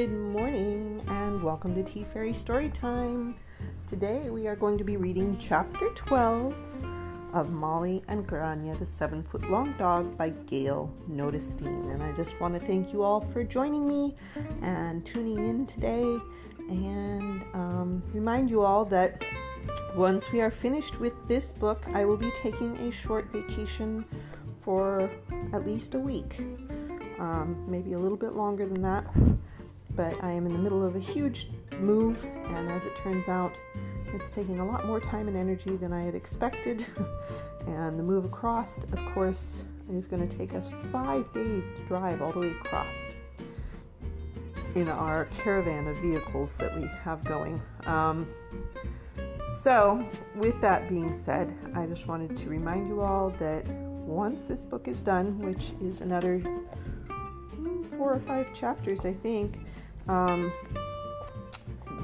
Good morning and welcome to Tea Fairy Story Time. Today we are going to be reading chapter 12 of Molly and Grania, the seven foot long dog by Gail Notestein. And I just want to thank you all for joining me and tuning in today and um, remind you all that once we are finished with this book, I will be taking a short vacation for at least a week. Um, maybe a little bit longer than that but I am in the middle of a huge move, and as it turns out, it's taking a lot more time and energy than I had expected. and the move across, of course, is going to take us five days to drive all the way across in our caravan of vehicles that we have going. Um, so, with that being said, I just wanted to remind you all that once this book is done, which is another hmm, four or five chapters, I think, um,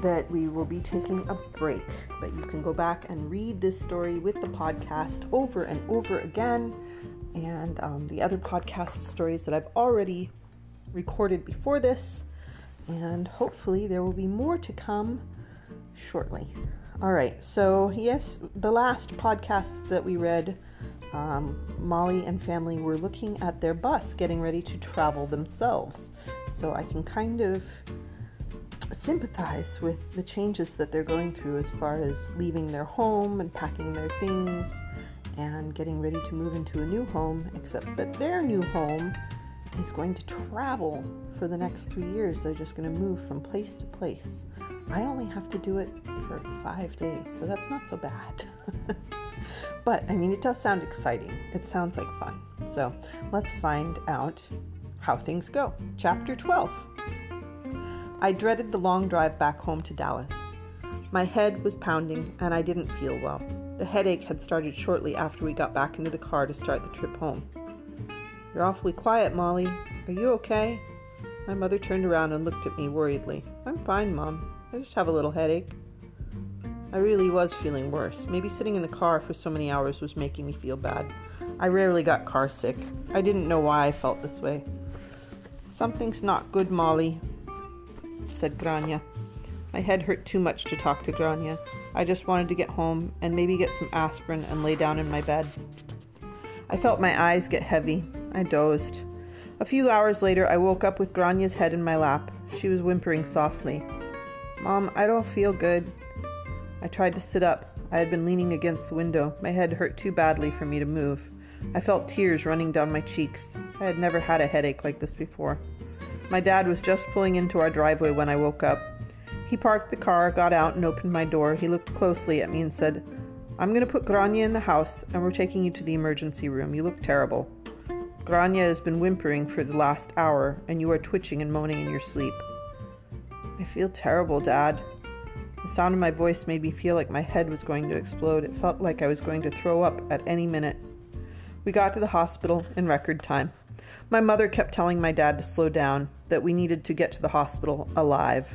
that we will be taking a break. But you can go back and read this story with the podcast over and over again, and um, the other podcast stories that I've already recorded before this. And hopefully, there will be more to come shortly. All right, so yes, the last podcast that we read, um, Molly and family were looking at their bus getting ready to travel themselves. So I can kind of sympathize with the changes that they're going through as far as leaving their home and packing their things and getting ready to move into a new home, except that their new home is going to travel for the next three years. They're just going to move from place to place. I only have to do it for five days, so that's not so bad. but I mean, it does sound exciting. It sounds like fun. So let's find out how things go. Chapter 12. I dreaded the long drive back home to Dallas. My head was pounding and I didn't feel well. The headache had started shortly after we got back into the car to start the trip home. You're awfully quiet, Molly. Are you okay? My mother turned around and looked at me worriedly. I'm fine, Mom. I just have a little headache. I really was feeling worse. Maybe sitting in the car for so many hours was making me feel bad. I rarely got car sick. I didn't know why I felt this way. Something's not good, Molly, said Grania. My head hurt too much to talk to Grania. I just wanted to get home and maybe get some aspirin and lay down in my bed. I felt my eyes get heavy. I dozed. A few hours later, I woke up with Grania's head in my lap. She was whimpering softly. Mom, I don't feel good. I tried to sit up. I had been leaning against the window. My head hurt too badly for me to move. I felt tears running down my cheeks. I had never had a headache like this before. My dad was just pulling into our driveway when I woke up. He parked the car, got out, and opened my door. He looked closely at me and said, I'm going to put Grania in the house, and we're taking you to the emergency room. You look terrible. Grania has been whimpering for the last hour, and you are twitching and moaning in your sleep. I feel terrible, Dad. The sound of my voice made me feel like my head was going to explode. It felt like I was going to throw up at any minute. We got to the hospital in record time. My mother kept telling my dad to slow down, that we needed to get to the hospital alive.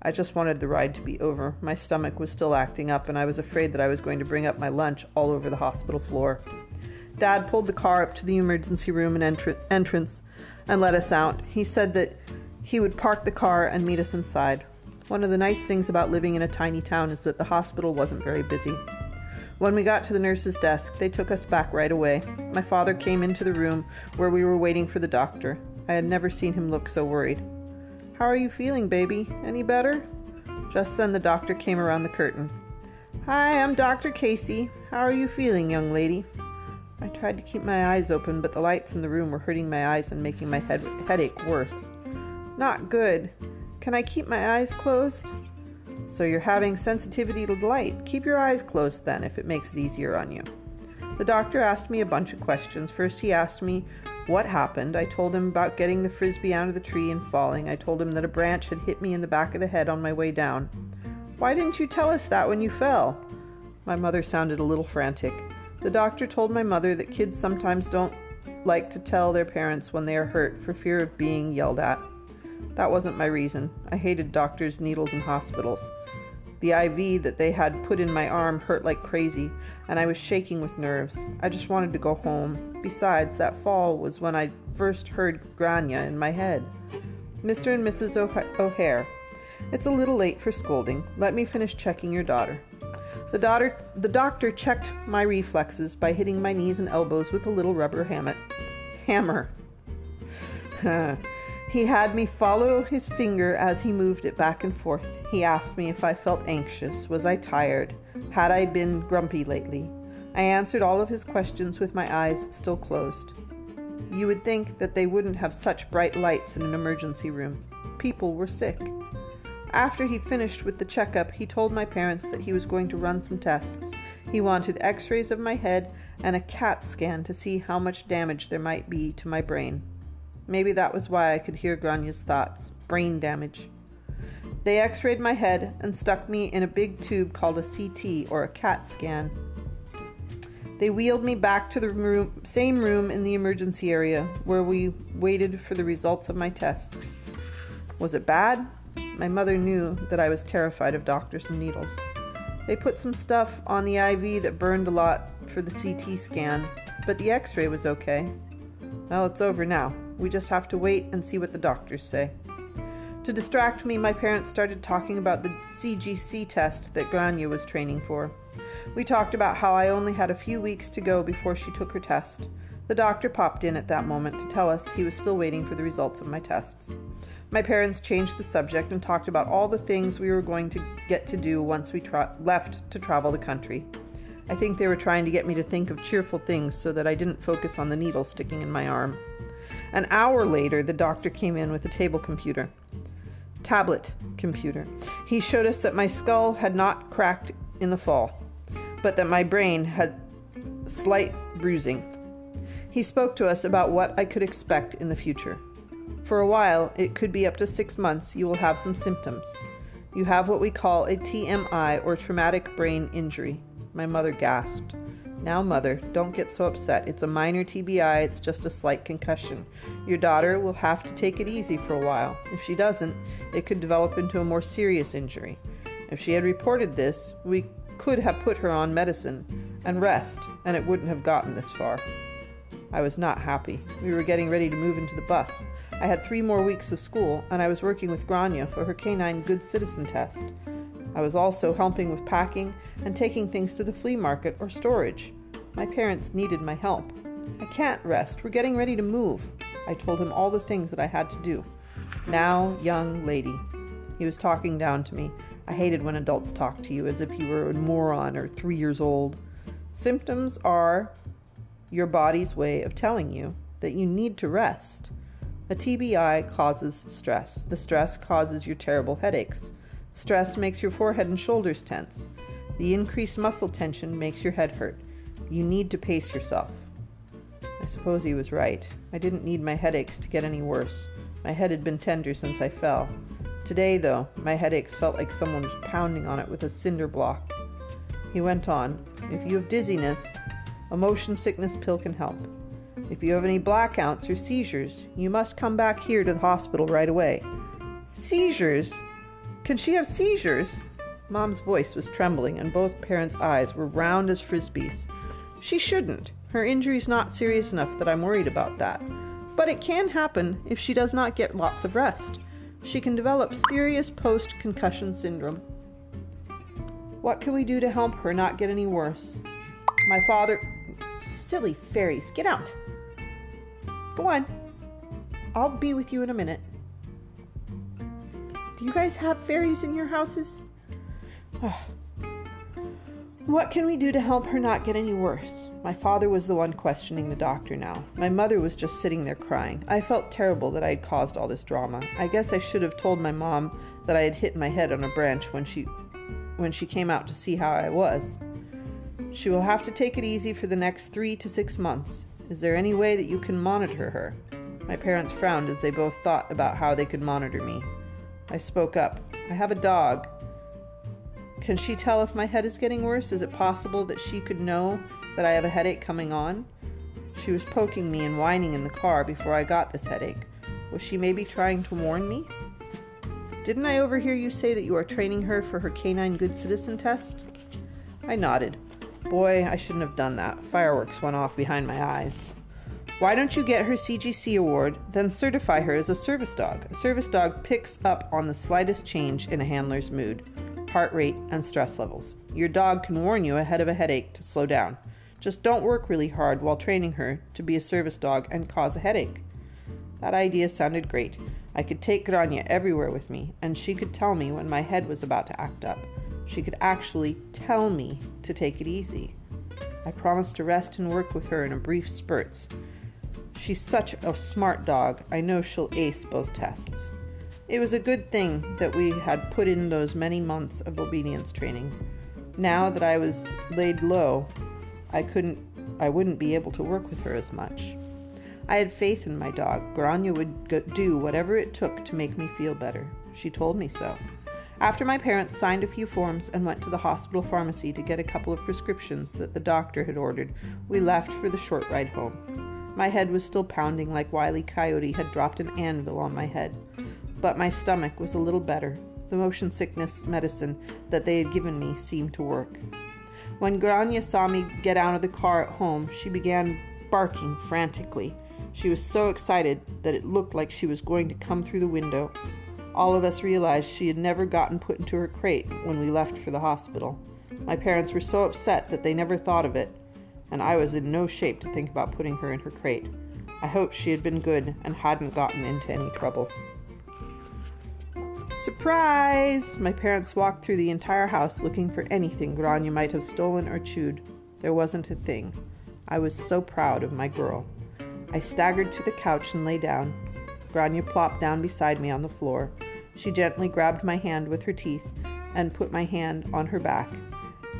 I just wanted the ride to be over. My stomach was still acting up, and I was afraid that I was going to bring up my lunch all over the hospital floor. Dad pulled the car up to the emergency room and entr- entrance and let us out. He said that he would park the car and meet us inside. One of the nice things about living in a tiny town is that the hospital wasn't very busy. When we got to the nurse's desk, they took us back right away. My father came into the room where we were waiting for the doctor. I had never seen him look so worried. How are you feeling, baby? Any better? Just then the doctor came around the curtain. Hi, I'm Dr. Casey. How are you feeling, young lady? I tried to keep my eyes open, but the lights in the room were hurting my eyes and making my head headache worse. Not good. Can I keep my eyes closed? So you're having sensitivity to light. Keep your eyes closed then if it makes it easier on you. The doctor asked me a bunch of questions. First, he asked me what happened. I told him about getting the frisbee out of the tree and falling. I told him that a branch had hit me in the back of the head on my way down. Why didn't you tell us that when you fell? My mother sounded a little frantic. The doctor told my mother that kids sometimes don't like to tell their parents when they are hurt for fear of being yelled at. That wasn't my reason. I hated doctors, needles, and hospitals. The IV that they had put in my arm hurt like crazy, and I was shaking with nerves. I just wanted to go home. Besides, that fall was when I first heard Grania in my head. Mr. and Mrs. O'Hare, it's a little late for scolding. Let me finish checking your daughter. The, daughter, the doctor checked my reflexes by hitting my knees and elbows with a little rubber hammer. Hammer. he had me follow his finger as he moved it back and forth. He asked me if I felt anxious. Was I tired? Had I been grumpy lately? I answered all of his questions with my eyes still closed. You would think that they wouldn't have such bright lights in an emergency room. People were sick. After he finished with the checkup, he told my parents that he was going to run some tests. He wanted x rays of my head and a CAT scan to see how much damage there might be to my brain. Maybe that was why I could hear Grania's thoughts brain damage. They x rayed my head and stuck me in a big tube called a CT or a CAT scan. They wheeled me back to the room, same room in the emergency area where we waited for the results of my tests. Was it bad? My mother knew that I was terrified of doctors and needles. They put some stuff on the IV that burned a lot for the CT scan, but the x ray was okay. Well, it's over now. We just have to wait and see what the doctors say. To distract me, my parents started talking about the CGC test that Grania was training for. We talked about how I only had a few weeks to go before she took her test. The doctor popped in at that moment to tell us he was still waiting for the results of my tests. My parents changed the subject and talked about all the things we were going to get to do once we tra- left to travel the country. I think they were trying to get me to think of cheerful things so that I didn't focus on the needle sticking in my arm. An hour later, the doctor came in with a table computer. Tablet computer. He showed us that my skull had not cracked in the fall, but that my brain had slight bruising. He spoke to us about what I could expect in the future. For a while, it could be up to six months, you will have some symptoms. You have what we call a TBI or traumatic brain injury. My mother gasped. Now, mother, don't get so upset. It's a minor TBI, it's just a slight concussion. Your daughter will have to take it easy for a while. If she doesn't, it could develop into a more serious injury. If she had reported this, we could have put her on medicine and rest, and it wouldn't have gotten this far. I was not happy. We were getting ready to move into the bus. I had three more weeks of school, and I was working with Grania for her canine good citizen test. I was also helping with packing and taking things to the flea market or storage. My parents needed my help. I can't rest. We're getting ready to move. I told him all the things that I had to do. Now, young lady. He was talking down to me. I hated when adults talk to you as if you were a moron or three years old. Symptoms are your body's way of telling you that you need to rest. A TBI causes stress. The stress causes your terrible headaches. Stress makes your forehead and shoulders tense. The increased muscle tension makes your head hurt. You need to pace yourself. I suppose he was right. I didn't need my headaches to get any worse. My head had been tender since I fell. Today, though, my headaches felt like someone was pounding on it with a cinder block. He went on, If you have dizziness, a motion sickness pill can help. If you have any blackouts or seizures, you must come back here to the hospital right away. Seizures? Can she have seizures? Mom's voice was trembling, and both parents' eyes were round as frisbees. She shouldn't. Her injury's not serious enough that I'm worried about that. But it can happen if she does not get lots of rest. She can develop serious post concussion syndrome. What can we do to help her not get any worse? My father. Silly fairies, get out! Go on. I'll be with you in a minute. Do you guys have fairies in your houses? Ah. what can we do to help her not get any worse? My father was the one questioning the doctor now. My mother was just sitting there crying. I felt terrible that I had caused all this drama. I guess I should have told my mom that I had hit my head on a branch when she when she came out to see how I was. She will have to take it easy for the next 3 to 6 months. Is there any way that you can monitor her? My parents frowned as they both thought about how they could monitor me. I spoke up. I have a dog. Can she tell if my head is getting worse? Is it possible that she could know that I have a headache coming on? She was poking me and whining in the car before I got this headache. Was she maybe trying to warn me? Didn't I overhear you say that you are training her for her canine good citizen test? I nodded. Boy, I shouldn't have done that. Fireworks went off behind my eyes. Why don't you get her CGC award, then certify her as a service dog? A service dog picks up on the slightest change in a handler's mood, heart rate, and stress levels. Your dog can warn you ahead of a headache to slow down. Just don't work really hard while training her to be a service dog and cause a headache. That idea sounded great. I could take Grania everywhere with me, and she could tell me when my head was about to act up. She could actually tell me to take it easy. I promised to rest and work with her in a brief spurts. She's such a smart dog. I know she'll ace both tests. It was a good thing that we had put in those many months of obedience training. Now that I was laid low, I couldn't I wouldn't be able to work with her as much. I had faith in my dog. Grania would do whatever it took to make me feel better. She told me so. After my parents signed a few forms and went to the hospital pharmacy to get a couple of prescriptions that the doctor had ordered, we left for the short ride home. My head was still pounding like Wiley Coyote had dropped an anvil on my head, but my stomach was a little better. The motion sickness medicine that they had given me seemed to work. When Grania saw me get out of the car at home, she began barking frantically. She was so excited that it looked like she was going to come through the window. All of us realized she had never gotten put into her crate when we left for the hospital. My parents were so upset that they never thought of it, and I was in no shape to think about putting her in her crate. I hoped she had been good and hadn't gotten into any trouble. Surprise! My parents walked through the entire house looking for anything Grania might have stolen or chewed. There wasn't a thing. I was so proud of my girl. I staggered to the couch and lay down. Grania plopped down beside me on the floor. She gently grabbed my hand with her teeth and put my hand on her back.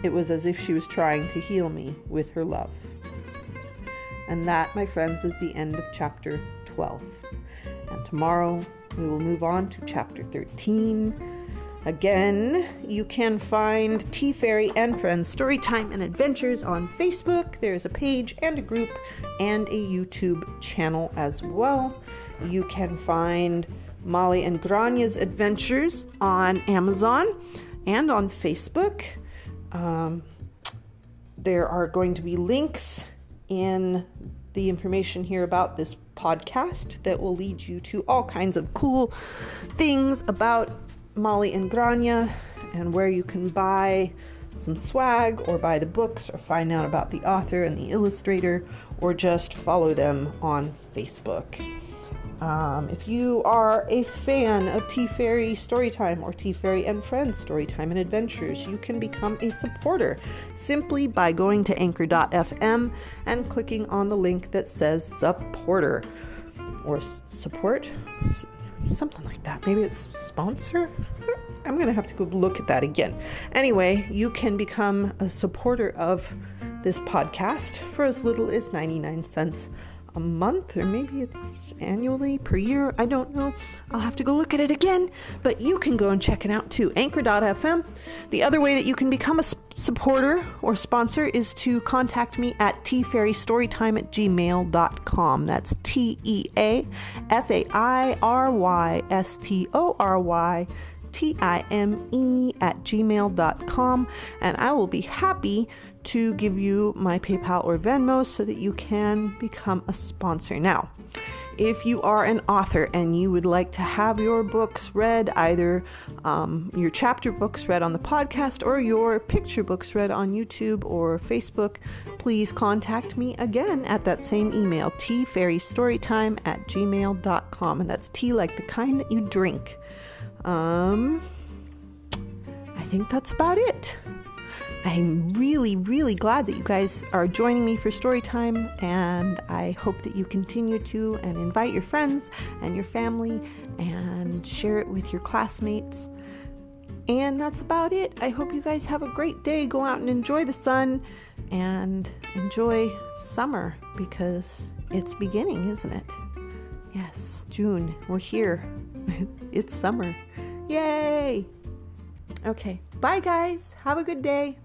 It was as if she was trying to heal me with her love. And that, my friends, is the end of chapter 12. And tomorrow we will move on to chapter 13. Again, you can find Tea Fairy and Friends Storytime and Adventures on Facebook. There's a page and a group and a YouTube channel as well. You can find Molly and Grania's Adventures on Amazon and on Facebook. Um, there are going to be links in the information here about this podcast that will lead you to all kinds of cool things about Molly and Grania and where you can buy some swag or buy the books or find out about the author and the illustrator or just follow them on Facebook. Um, if you are a fan of Tea Fairy Storytime or Tea Fairy and Friends Storytime and Adventures, you can become a supporter simply by going to anchor.fm and clicking on the link that says supporter or support, something like that. Maybe it's sponsor. I'm going to have to go look at that again. Anyway, you can become a supporter of this podcast for as little as 99 cents a month, or maybe it's annually per year. I don't know. I'll have to go look at it again, but you can go and check it out too. Anchor.fm. The other way that you can become a supporter or sponsor is to contact me at teafairystorytime at gmail.com. That's T E A F A I R Y S T O R Y. T I M E at gmail.com, and I will be happy to give you my PayPal or Venmo so that you can become a sponsor. Now, if you are an author and you would like to have your books read, either um, your chapter books read on the podcast or your picture books read on YouTube or Facebook, please contact me again at that same email, teafairystorytime at gmail.com. And that's tea like the kind that you drink. Um, I think that's about it. I'm really, really glad that you guys are joining me for story time, and I hope that you continue to and invite your friends and your family and share it with your classmates. And that's about it. I hope you guys have a great day. Go out and enjoy the sun and enjoy summer because it's beginning, isn't it? Yes, June. We're here. it's summer. Yay! Okay, bye guys. Have a good day.